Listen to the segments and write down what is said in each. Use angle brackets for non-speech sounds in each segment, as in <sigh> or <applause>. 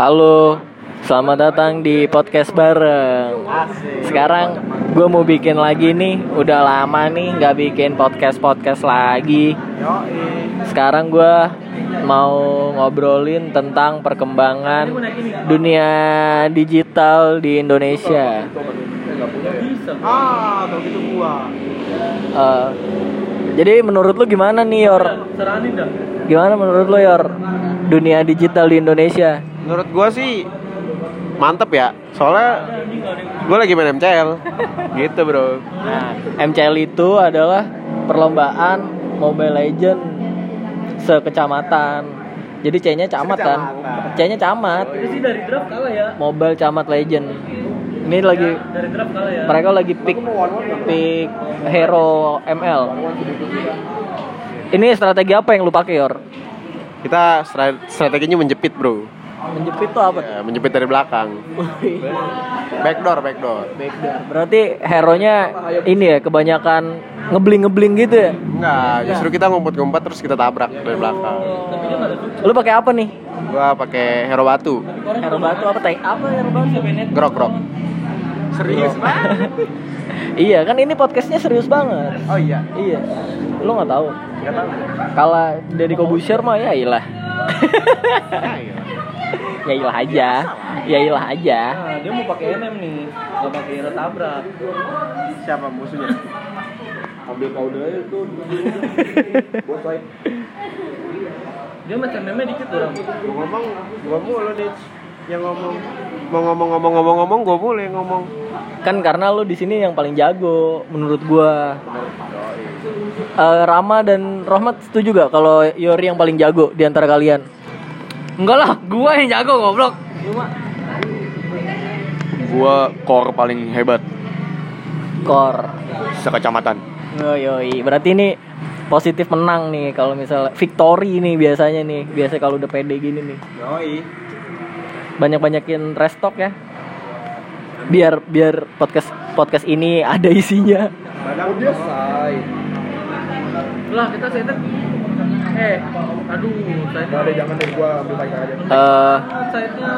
Halo, selamat datang di podcast bareng. Sekarang gue mau bikin lagi nih, udah lama nih nggak bikin podcast podcast lagi. Sekarang gue mau ngobrolin tentang perkembangan dunia digital di Indonesia. Ah. Eh, jadi menurut lu gimana nih Yor? Gimana menurut lu Yor? Dunia digital di Indonesia? Menurut gua sih mantep ya. Soalnya gua lagi main MCL. <laughs> gitu, Bro. Nah, MCL itu adalah perlombaan Mobile Legend sekecamatan. Jadi C-nya camat kan? C-nya camat. Itu sih dari draft kalah ya. Mobile Camat Legend. Ini lagi Dari draft kalah ya. mereka lagi pick pick hero ML. Ini strategi apa yang lu pakai Yor? Kita stra- strateginya menjepit, Bro. Menjepit tuh apa? Ya, menjepit dari belakang. <laughs> Backdoor, backdoor. Backdoor. Berarti hero-nya ini ya kebanyakan ngebling-ngebling gitu ya? Enggak, justru kita ngumpet-ngumpet terus kita tabrak dari belakang. Lu pakai apa nih? Gua pakai hero batu. Hero batu apa tank? Apa hero batu? Grok, grok. Serius banget? Iya kan ini podcastnya serius banget. Oh iya. Iya. Lu nggak tahu. Enggak tahu. Kalau dari Kobusher mah ya ilah. Ah, iya. <laughs> ya ilah aja. Ya ilah aja. Nah, dia mau pakai NM nih. Gak pakai hero tabrak. Siapa musuhnya? Ambil powder aja tuh. <laughs> Buat. Dia macam meme dikit orang. Gua ngomong, gua mulu nih yang ngomong. Mau ngomong-ngomong-ngomong-ngomong, gua mulu yang ngomong. Kan karena lu di sini yang paling jago menurut gua. Eh, Rama dan Rohmat setuju gak kalau Yori yang paling jago di antara kalian? Enggak lah, gua yang jago goblok. Gua core paling hebat Kor. sekecamatan. Oh, yoi. Berarti ini positif menang nih kalau misalnya victory nih biasanya nih. Biasa kalau udah pede gini nih. Yoi. Banyak-banyakin restock ya. Biar biar podcast podcast ini ada isinya. Padahal dia say. Lah, kita setan. Eh, aduh, saya Ada jangan deh gua ambil tanya aja. Eh, Saya-nya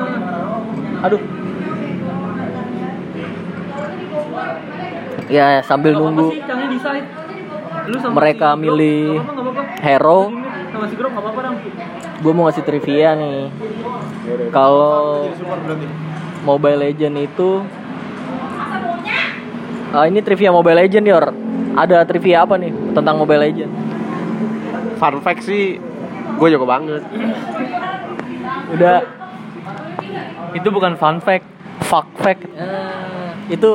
aduh. Ya sambil apa-apa nunggu sih, Cangnya di side. Lu sama Mereka si milih nggak apa-apa, nggak apa-apa. hero. Sama si Grok apa-apa, gue mau ngasih trivia nih. Kalau Mobile Legend itu Ah, ini trivia Mobile Legend Yor. Ada trivia apa nih tentang Mobile Legend? Fun fact sih, gue jago banget. Udah Itu bukan fun fact. fuck fact. itu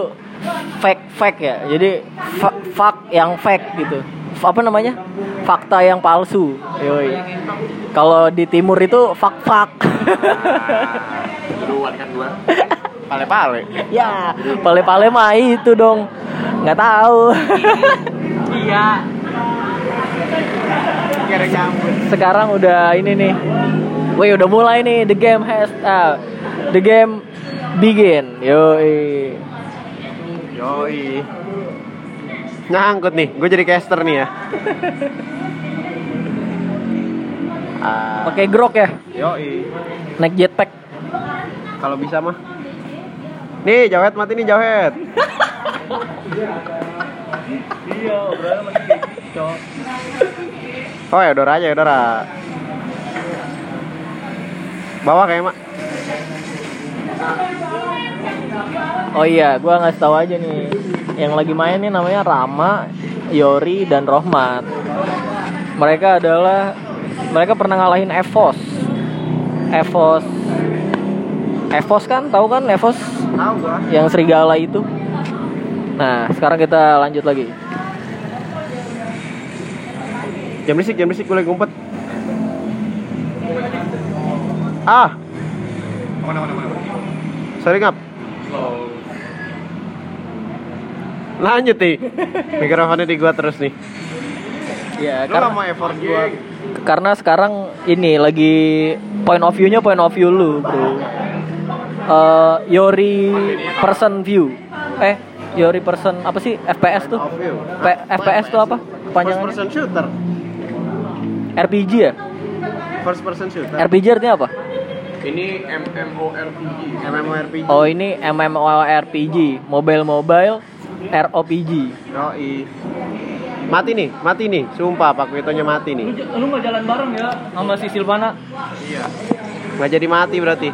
fake fake ya. Jadi fa- fuck yang fake gitu. F- Apa namanya? Fakta yang palsu. Yoi. Kalau di timur itu fuck fuck. Duluan kan gua. <laughs> Pale-pale. ya, pale-pale mah itu dong. Nggak tahu. <laughs> Iya. Sekarang udah ini nih. Wih, udah mulai nih the game has ah, the game begin. Yoi. Yoi. Nyangkut nih, gue jadi caster nih ya. Ah, Pakai grok ya? yoi. Naik jetpack. Kalau bisa mah. Nih, jawet mati nih jawet. Iya, obrolannya masih kayak gitu. Oh ya, Dora aja ya, Dora. Bawa kayak mak. Oh iya, gua ngasih tahu aja nih. Yang lagi main nih namanya Rama, Yori dan Rohmat. Mereka adalah mereka pernah ngalahin Evos. Evos Evos kan, tahu kan Evos Tahu gua. yang serigala itu. Nah, sekarang kita lanjut lagi. Jam berisik, jam berisik gue lagi ngumpet. Ah. Sorry ngap. Lanjut nih. Mikrofonnya di gua terus nih. Ya, Lu karena, lama effort gua. karena sekarang ini lagi point of view-nya point of view lu, Bro. Eh, Yori person view. Eh, Yori person apa sih? FPS tuh? P- FPS tuh apa? First Kepanjangannya? person shooter. RPG ya? First person shooter. RPG artinya apa? Ini MMORPG. MMORPG. Oh ini MMORPG, Mobile Mobile ROPG. Yoi. Mati nih, mati nih. Sumpah Pak Witonya mati nih. Lu nggak jalan bareng ya sama si Silvana? Iya. Nggak jadi mati berarti.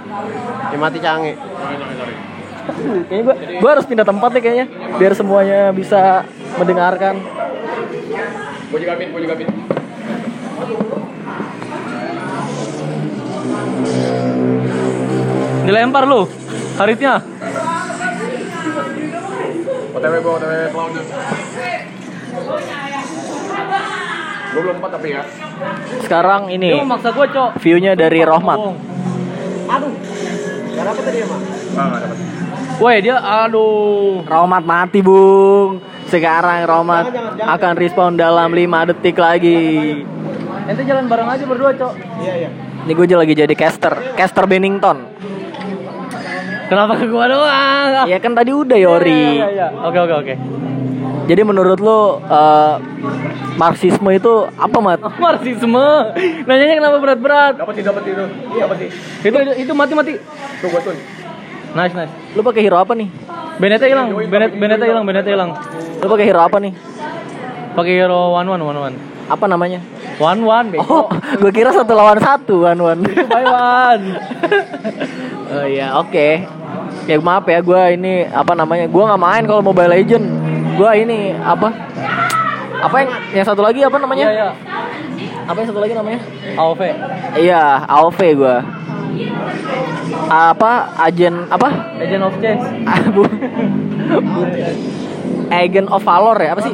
Dia mati canggih. Kayaknya gua, gua harus pindah tempat nih kayaknya biar semuanya bisa mendengarkan. Gue juga min, gue juga min. Dilempar lu haritnya. OTW OTW cloud. Gue belum empat tapi ya. Sekarang ini Dia maksa gue, Cok. view-nya dari Rohmat. Aduh. Gak dapet tadi ya, Mak? Ah. Woi dia aduh Rohmat mati bung Sekarang Rohmat akan respon dalam 5 detik lagi Ente jalan bareng aja berdua cok Iya, iya. Ini gue lagi jadi caster Caster Bennington Kenapa ke gua doang? Iya kan tadi udah Yori Oke, oke, oke. Jadi menurut lu eh, Marxisme itu apa mat? <laughs> Marxisme? Nanyanya kenapa berat-berat? Dapat sih, dapat itu. Dapat sih. Itu itu mati-mati Tuh gue tuh. Nice nice. Lu pakai hero apa nih? Beneta hilang. Benet Beneta hilang, Beneta hilang. Lu pakai hero apa nih? Pakai hero one one one one. Apa namanya? One one Oh, <laughs> gue kira satu lawan satu one one. <laughs> Itu by one. oh iya, oke. Ya maaf ya, gue ini apa namanya? Gue nggak main kalau Mobile Legend. Gue ini apa? Apa yang yang satu lagi apa namanya? Iya, iya. Apa yang satu lagi namanya? AOV. Iya, AOV gue apa agen apa agent of change <laughs> agent of valor ya apa sih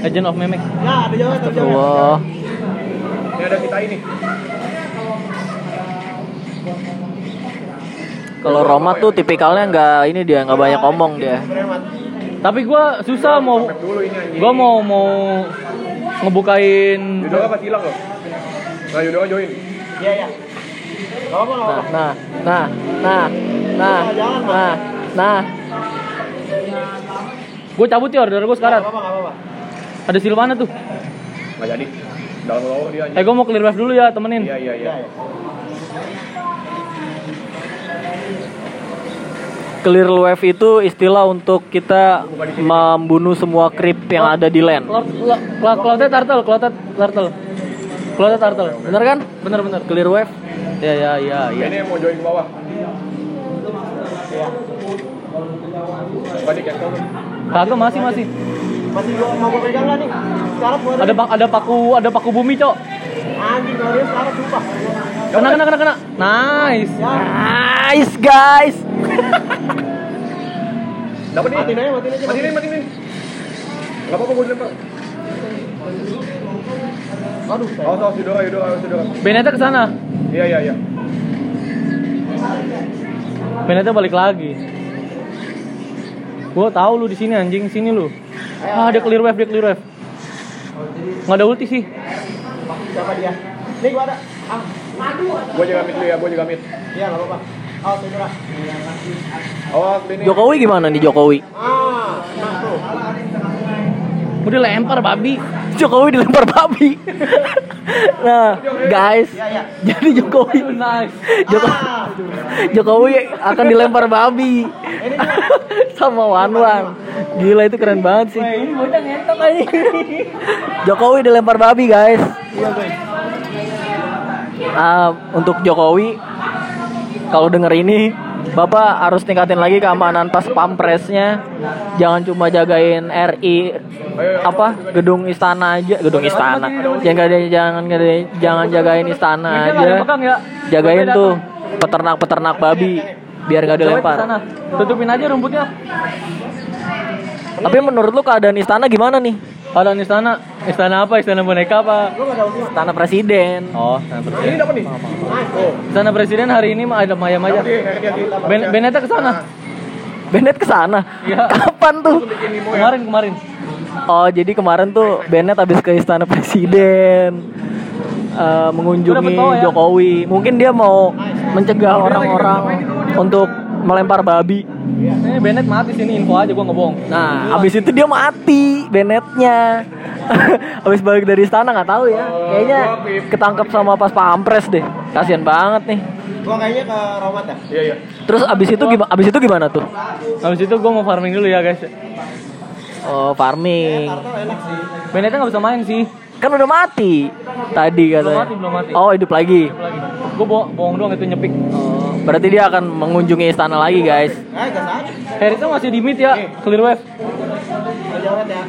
agent of memek Ya, ada jalan, ada jalan. Ini ada kita ini. kalau Roma tuh tipikalnya nggak ini dia nggak banyak ngomong dia. Tapi gua susah mau ini anjing. gua mau mau ngebukain Yudoka pasti hilang loh. Nah, Yudoka join. Iya, iya. Gak gak apa-apa. nah nah nah nah nah nah gue cabut ya order gue sekarang Gak apa-apa, gak apa-apa. ada Silvana tuh Nggak jadi. Dalam low dia anjing. eh gue mau clear wave dulu ya temenin Iya, iya, iya. Clear wave itu istilah untuk kita membunuh semua creep yang ada di land. Clouded turtle, clouded turtle. Clouded turtle. Bener kan? Bener bener. Clear wave. Ya ya ya ya. Ini mau join ke bawah. Cancel tuh. Kagak masih masih. Masih gua mau gua pegang nih? Sekarang gua Ada pak ada paku ada paku bumi cok. Anjing, dia sekarang sumpah. Kena kena kena kena. Nice. Nice guys. Dapat nih. Matiin aja, matiin aja. Matiin, matiin. Enggak apa-apa gue dilempar. Aduh, Awas, awas Yudoka, Yudoka, awas Yudoka. Beneta ke sana. Iya, iya, iya. Beneta balik lagi. Gua tahu lu di sini anjing, sini lu. Ah, dia clear wave, dia clear wave. Nggak ada ulti sih. siapa dia? Nih gua ada. Ah, Gue jaga mid dulu ya, gue jaga mid. iya gak apa-apa. Ini. Jokowi gimana nih Jokowi? Ah, nah tuh. Udah lempar babi. Jokowi dilempar babi. <laughs> nah, guys. Iya, iya. Jadi Jokowi Joko- Jokowi akan dilempar babi. Sama Wan Wan. Gila itu keren banget sih. <laughs> Jokowi dilempar babi, guys. Ah, untuk Jokowi kalau denger ini Bapak harus tingkatin lagi keamanan pas pampresnya. Jangan cuma jagain RI apa gedung istana aja, gedung istana. Jangan jangan jangan jagain istana aja. Jagain tuh peternak-peternak babi biar gak dilempar. Tutupin aja rumputnya. Tapi menurut lu keadaan istana gimana nih? Keadaan istana, istana apa? Istana boneka apa? Istana presiden. Oh, istana presiden. Ini dapat nih. Oh, Istana presiden hari ini mah ada mayam aja. Ben Beneta ke sana. Benet ke sana. Kapan tuh? Kemarin kemarin. Oh, jadi kemarin tuh Benet habis ke istana presiden. Eh, mengunjungi Jokowi. Mungkin dia mau mencegah orang-orang untuk melempar babi. Ini Bennett mati sini info aja gua ngebohong. Nah, habis itu dia mati Bennettnya. <laughs> Habis balik dari istana nggak tahu ya. Kayaknya ketangkep sama pas pampres deh. Kasian banget nih. Gua kayaknya ke Romat ya. Iya iya. Terus abis itu gimana? Abis itu gimana tuh? Habis itu gue mau farming dulu ya guys. Oh farming. enak sih. Benedetta nggak bisa main sih. Kan udah mati tadi katanya. mati, belum mati. Oh hidup lagi. Lagi. Gue bohong, bohong doang itu nyepik. Oh, berarti dia akan mengunjungi istana lagi guys. Eh. Herita masih di mid ya. Clear wave. Jangan ya.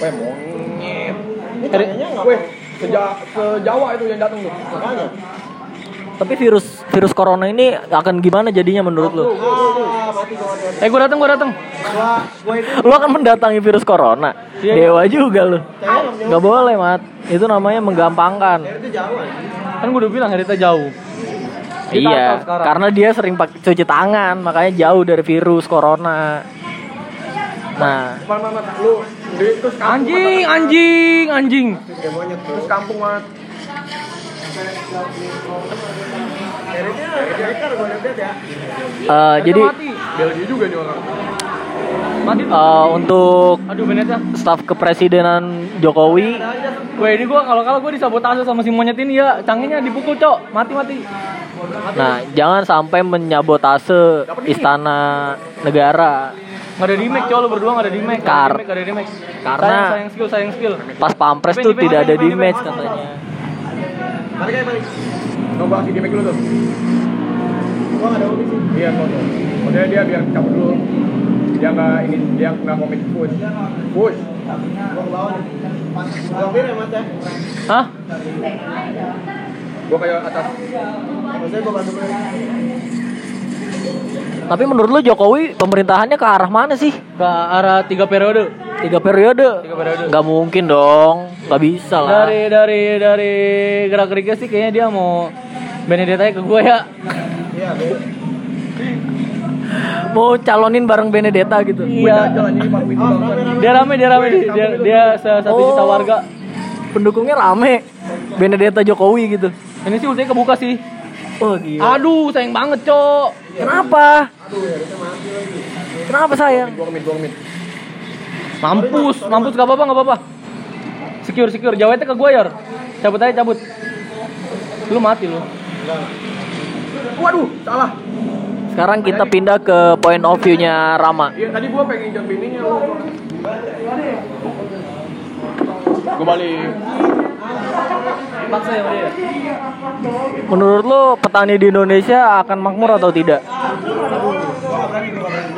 Weh monyet. Weh seja sejawa itu yang datang tuh. Makanya. Tapi virus virus corona ini akan gimana jadinya menurut lu? Ah, gua. Eh gue datang gue datang. Gua gua itu Lu akan mendatangi virus corona. Iya, Dewa juga lu. Gak boleh mat. Itu namanya menggampangkan. itu jauh aja. Kan gue udah bilang Herita jauh. Kita iya, karena dia sering pakai cuci tangan, makanya jauh dari virus corona. Nah, Man, man, man. Lu di terus anjing, anjing, anjing. Terus kampung mat. Ya. eh, jadi mati. Belgia juga nih orang. Eh, untuk Aduh staf kepresidenan Jokowi, Weh ini gua kalau kalau gua disabotase sama si monyet ini ya, canggihnya dipukul cok, mati mati. nah jangan sampai menyabotase istana negara. Nggak ada remake cok, lu berdua nggak ada remake. Kar- remake, nggak ada remake. karena- sayang, sayang skill, sayang skill. Pas pampres tuh tidak ada di match katanya. Balik aja balik. Coba si remake dulu tuh. Gua enggak ada ulti sih. Iya kok. Maksudnya dia biar cabut dulu. Dia nggak ini, dia nggak komit push. Push. Ya, ya. Hah? Gua kayak atas. Tapi menurut lu Jokowi pemerintahannya ke arah mana sih? Ke arah tiga periode. Tiga periode? Tiga periode. Gak mungkin dong, gak bisa lah. Dari dari dari gerak geriknya sih kayaknya dia mau Benedetta ke gue ya. Iya. Mau calonin bareng Benedetta gitu. Iya. Dia rame dia rame dia dia, satu juta Oh. warga. Pendukungnya rame. Benedetta Jokowi gitu. Ini sih ultinya kebuka sih. Oh gila. Aduh sayang banget cok. Kenapa? Kenapa sayang? Mampus mampus gak apa-apa gak apa-apa. Secure secure jawabnya ke gue ya. Cabut aja cabut. Lu mati lu. Waduh salah. Sekarang kita pindah ke point of view-nya Rama. Iya tadi gua pengen injak bininya lu. Gua balik. Paksa ya dia. Menurut lo petani di Indonesia akan makmur atau tidak?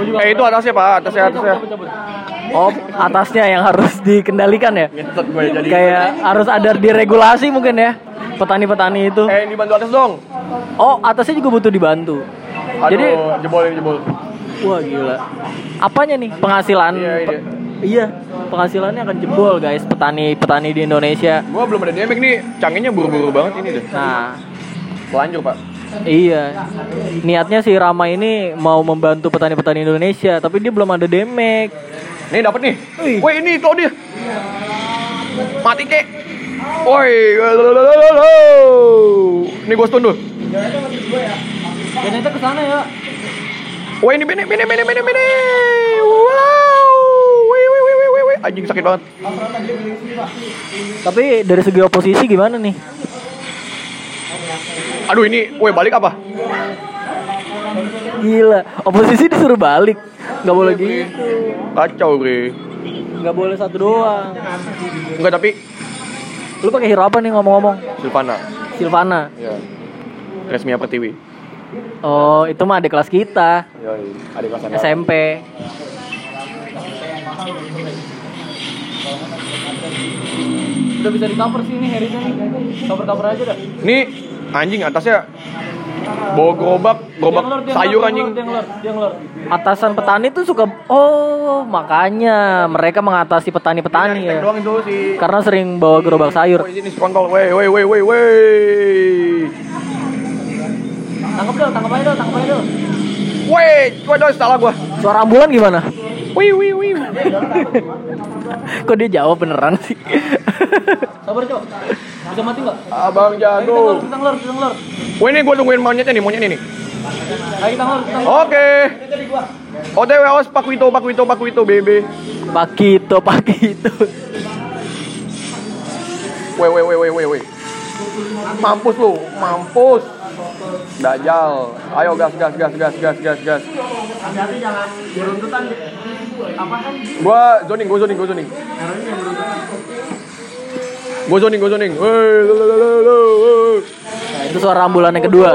Eh itu atasnya pak, atasnya atasnya. Oh, atasnya yang harus dikendalikan ya? Jadi. Kayak harus ada diregulasi mungkin ya petani-petani itu. Eh ini bantu atas dong. Oh, atasnya juga butuh dibantu. Aduh, Jadi, jebol ini jebol. wah gila. Apanya nih penghasilan? Iya, iya. iya, penghasilannya akan jebol guys petani-petani di Indonesia. Gua belum ada damage nih, canggihnya buru-buru banget ini deh. Nah, Lanjut pak. iya. Niatnya si Rama ini mau membantu petani-petani Indonesia, tapi dia belum ada damage. Nih dapat nih. Woi ini tuh dia. Mati kek. Woi. Ini gua stun tuh. Benedetta ke sana ya. Woi ini bene bene bene bene bene. Wow. Wih wih wih wih wih. Anjing sakit banget. Tapi dari segi oposisi gimana nih? Aduh ini, woi balik apa? Gila, oposisi disuruh balik. Nggak boleh gitu. Kacau bre. Nggak boleh satu doang. Enggak tapi Lu pakai hero apa nih ngomong-ngomong? Silvana. Silvana. Ya. Resmia Pertiwi. Oh, itu mah adik kelas kita, Yoi, adik kelas. SMP. Udah bisa di cover sih ini Harrynya nih. Cover cover aja dah. Ini anjing atasnya bawa gerobak, gerobak sayur anjing. Atasan petani tuh suka oh, makanya mereka mengatasi petani-petani Tank ya. doang itu si. Karena sering bawa gerobak sayur. Ini kontol, woi woi woi woi woi. Tangkap dong, tangkap aja dong, tangkap aja dong. Woi, coba dong salah gua. Suara ambulan gimana? Wih wih wih. <laughs> Kok dia jawab beneran sih? Sabar, Cok. Bisa mati enggak? Abang jago. kita ngelor, kita ngelor. Woi ini gua tungguin monyetnya nih, monyetnya nih. Ayo kita ngelor, kita ngelor. Oke. OTW awas Pak Wito, Pak Wito, Pak Wito, BB. Pakito, Pakito. Weh, weh, weh, weh, weh, weh. Mampus lu, mampus. Dajal. Ayo gas, gas, gas, gas, gas, gas, gas. Gua zoning, gua zoning, gua zoning. Gua zoning, gua zoning. Weh, lo, lo, lo, lo, lo, lo. Nah, itu suara ambulan yang kedua.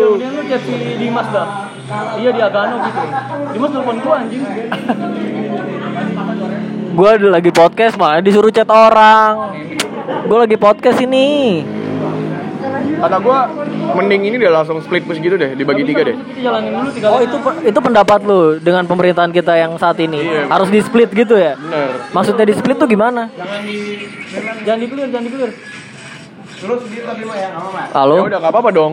Kemudian lu chat si Dimas dah. Iya di Agano gitu. Dimas telepon gua anjing. Gue lagi podcast malah disuruh chat orang. Gue lagi podcast ini. Kata gua mending ini deh langsung split push gitu deh, dibagi tiga deh. Oh itu itu pendapat lu dengan pemerintahan kita yang saat ini Iya. harus di split gitu ya? Bener. Maksudnya di split tuh gimana? Jangan di clear, jangan di clear. Halo? Ya udah nggak apa-apa dong.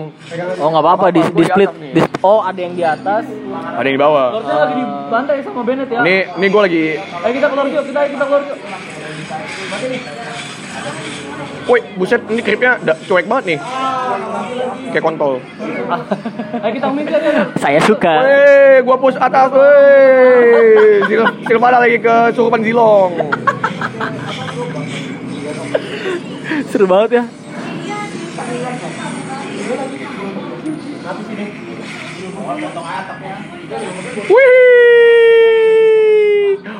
Oh nggak apa-apa di, di split. Di- oh ada yang di atas. Ada yang di bawah. Lordnya lagi dibantai sama Bennett ya. Nih, nih gue lagi Ayo kita keluar yuk, kita kita keluar yuk. Woi, buset, ini kripnya cuek banget nih. Kayak kontol. <laughs> Ayo kita minta ya. Saya suka. Woi, gua push atas, woi. Sil Silvana lagi ke Surupan Zilong. Seru banget ya. Wih.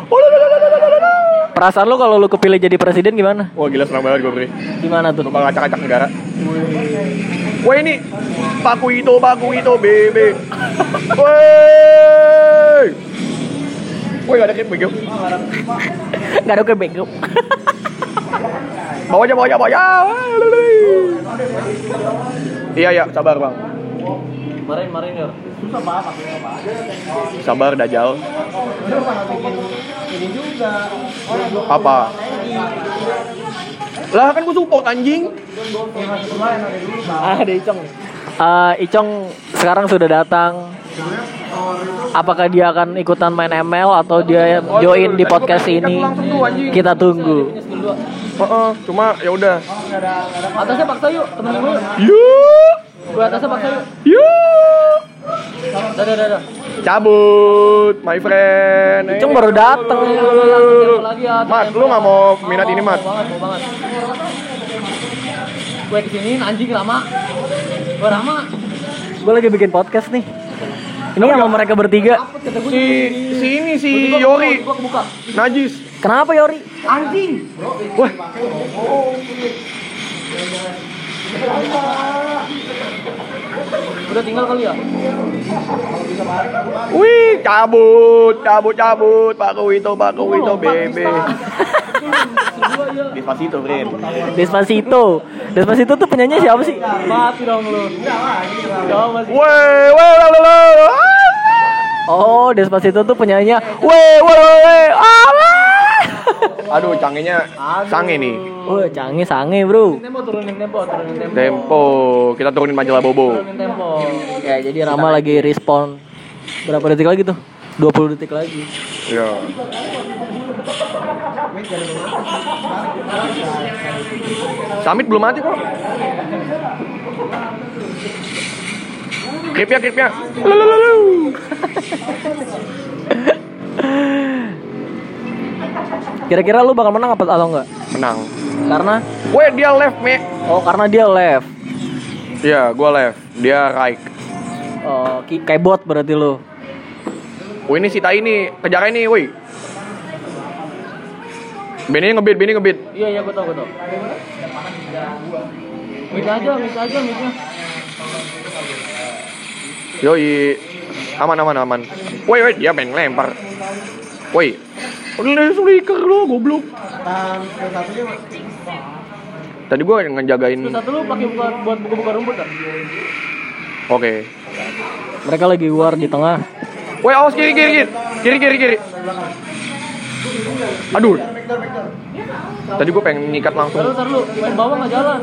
Oh, Perasaan lu kalau lu kepilih jadi presiden gimana? Wah gila senang banget gue beri Gimana tuh? Bakal acak-acak negara. Wah ini. Paku itu, paku itu, bebe <laughs> Woi. Woi gak ada krip bego. Gak ada gue bego. <laughs> Bawa aja, bawa aja, bawa aja Iya, iya, sabar bang Marahin, marahin ya. Sabar, Dajjal Apa? Lah kan gue support anjing Ah, ada Icong. Eh, Icong sekarang sudah datang. Apakah dia akan ikutan main ML atau dia join di podcast ini? Kita tunggu. Heeh, cuma ya udah Atasnya paksa yuk, temenin gue yuk. Yuk Gue atasnya paksa yuk. Yuk Dadah, dadah. Cabut, my friend. Icong baru datang. Lagi ya. Mat, lu nggak mau minat ini, Mat? Mau banget, mau banget. Gue ke sini anjing lama. Gue lama. Gue lagi bikin podcast nih. Ini sama mereka bertiga. Si si ini si Yori najis. Kenapa Yori? Anjing. Wah, Udah tinggal kali ya? wih, cabut, cabut, cabut. Pak Kuwito, Pak Kuwito, bebe. Despacito, friend. Despacito. Despacito tuh penyanyi siapa sih? Mati dong lu. Weh, weh, la, la. Oh, Despacito tuh penyanyinya. Weh, weh, weh, alah. Aduh, cangenya sange nih. Wah, canggih sange, Bro. Tempo turunin tempo, turunin tempo. Tempo, kita turunin majalah Bobo. Turunin tempo. Ya, jadi Rama lagi respon. Berapa detik lagi tuh? 20 detik lagi. Ya. Samit belum mati kok. Kripnya, kripnya. Kira-kira lu bakal menang apa atau enggak? Menang. Karena Weh, dia left, me. oh karena dia left. Iya, gua left. Dia right. Oh, kayak bot berarti lu. Wih, ini si Tai ini. Kejar ini, woi. Benny ngebit, Benny ngebit. Iya, iya, gue tau, gue tau. Mik aja, mik aja, miknya. Yoi. Aman, aman, aman. Woi, woi, dia main lempar. Woi. Udah dari striker lo, goblok. Tadi gua ngejagain. Terus satu lu pakai buka, buat buka-buka rumput kan? Oke. Mereka lagi war di tengah. Woi, awas kiri, kiri, kiri. Kiri, kiri, kiri. Aduh. Tadi gua pengen nyikat langsung. taruh lu, main bawah nggak jalan.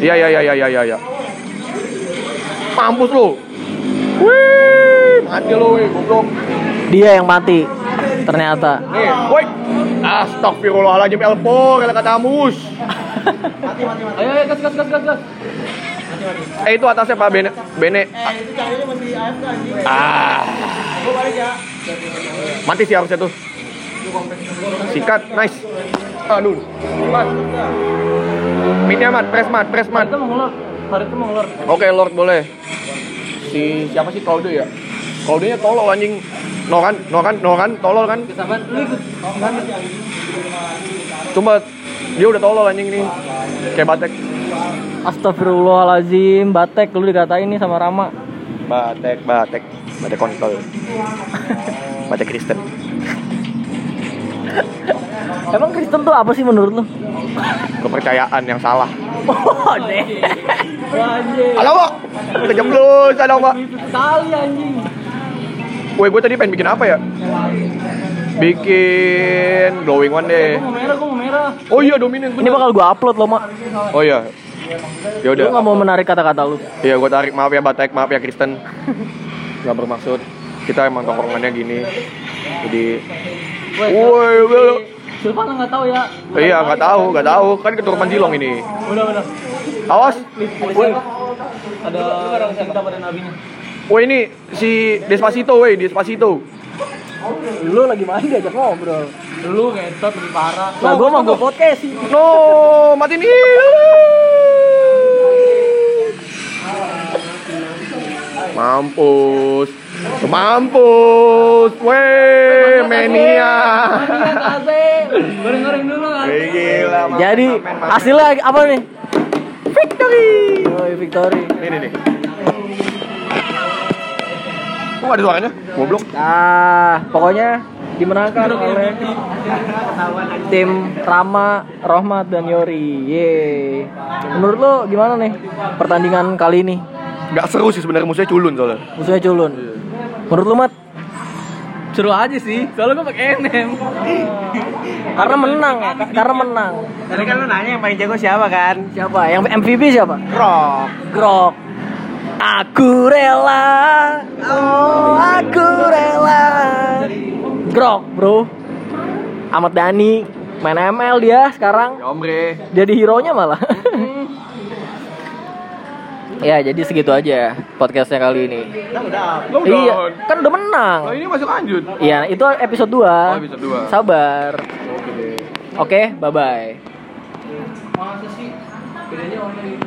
Iya, iya, iya, iya, iya, iya. Mampus lu. Wih, mati lu, wih, goblok. Dia yang mati. Ternyata. Nih, woi. Astagfirullahaladzim Elpo, kata kata Amus. Ayo, ayo, gas, gas, gas, gas, gas. Eh itu atasnya Pak Bene. Bene. Ah. Mati sih harusnya tuh. Sikat, nice. Aduh. Mat. Minnya mat, press mat, press mat. Itu mau ngelor. Hari itu mau ngelor. Oke, Lord boleh. Si siapa sih Claude ya? Claude-nya tolol anjing. Noran, Noran, tolol kan? Kesaban, lu ikut. Banget. Coba dia udah tolol anjing nih. Kayak batek. Astagfirullahalazim, batek lu dikatain nih sama Rama. Batek, batek. Batek kontol. batek Kristen. Emang Kristen tuh apa sih menurut lu? Kepercayaan yang salah. Oh, deh. Halo, Pak. Kejeblos, halo, Pak. Kali anjing. Woi, gue tadi pengen bikin apa ya? Bikin glowing one deh. Gua mau merah, gua mau merah. Oh iya, dominan. Ini bakal gua upload loh, Mak. Oh iya. Ya Lu udah. nggak mau menarik kata-kata lu. Iya, gue tarik. Maaf ya Batek, maaf ya Kristen. Gak bermaksud. Kita emang tongkrongannya gini. Jadi, Woi, Silvana nggak tahu ya. Iya, nggak tahu, nggak tahu. Kan keturunan Jilong ini. Udah, udah. Awas. Woi, Ada kita pada nabinya. woi ini si Despacito, woi, Despacito. Lu lagi main diajak ngobrol. Lu ngetot lebih parah. Lah gua mau gua podcast sih. No, mati nih. Mampus. Mampus. Weh, mania. Goreng-goreng dulu kan. Gila. Jadi hasilnya apa nih? Victory. Oh, victory. Ini nih. nih. Kok ada suaranya? Goblok. Nah, pokoknya dimenangkan oleh tim Rama, Rohmat dan Yori. Yeay. Menurut lo gimana nih pertandingan kali ini? Gak seru sih sebenarnya musuhnya culun soalnya. Musuhnya culun. Menurut lo Mat? Seru aja sih. Soalnya gua pakai NM. Karena menang ya, ka- karena menang. Tadi kan lu nanya yang paling jago siapa kan? Siapa? Yang MVP siapa? Rock. Grok. Aku rela. Oh, aku rela. Grok, Bro. Ahmad Dhani main ML dia sekarang. Ya omre. Jadi hero-nya malah. Ya, jadi segitu aja podcastnya kali ini. Lo Iya, kan udah menang. Oh ini masih lanjut. Iya, itu episode 2. Oh, episode dua. Sabar. Oke deh. Oke, bye-bye. Masa sih? Bedanya online.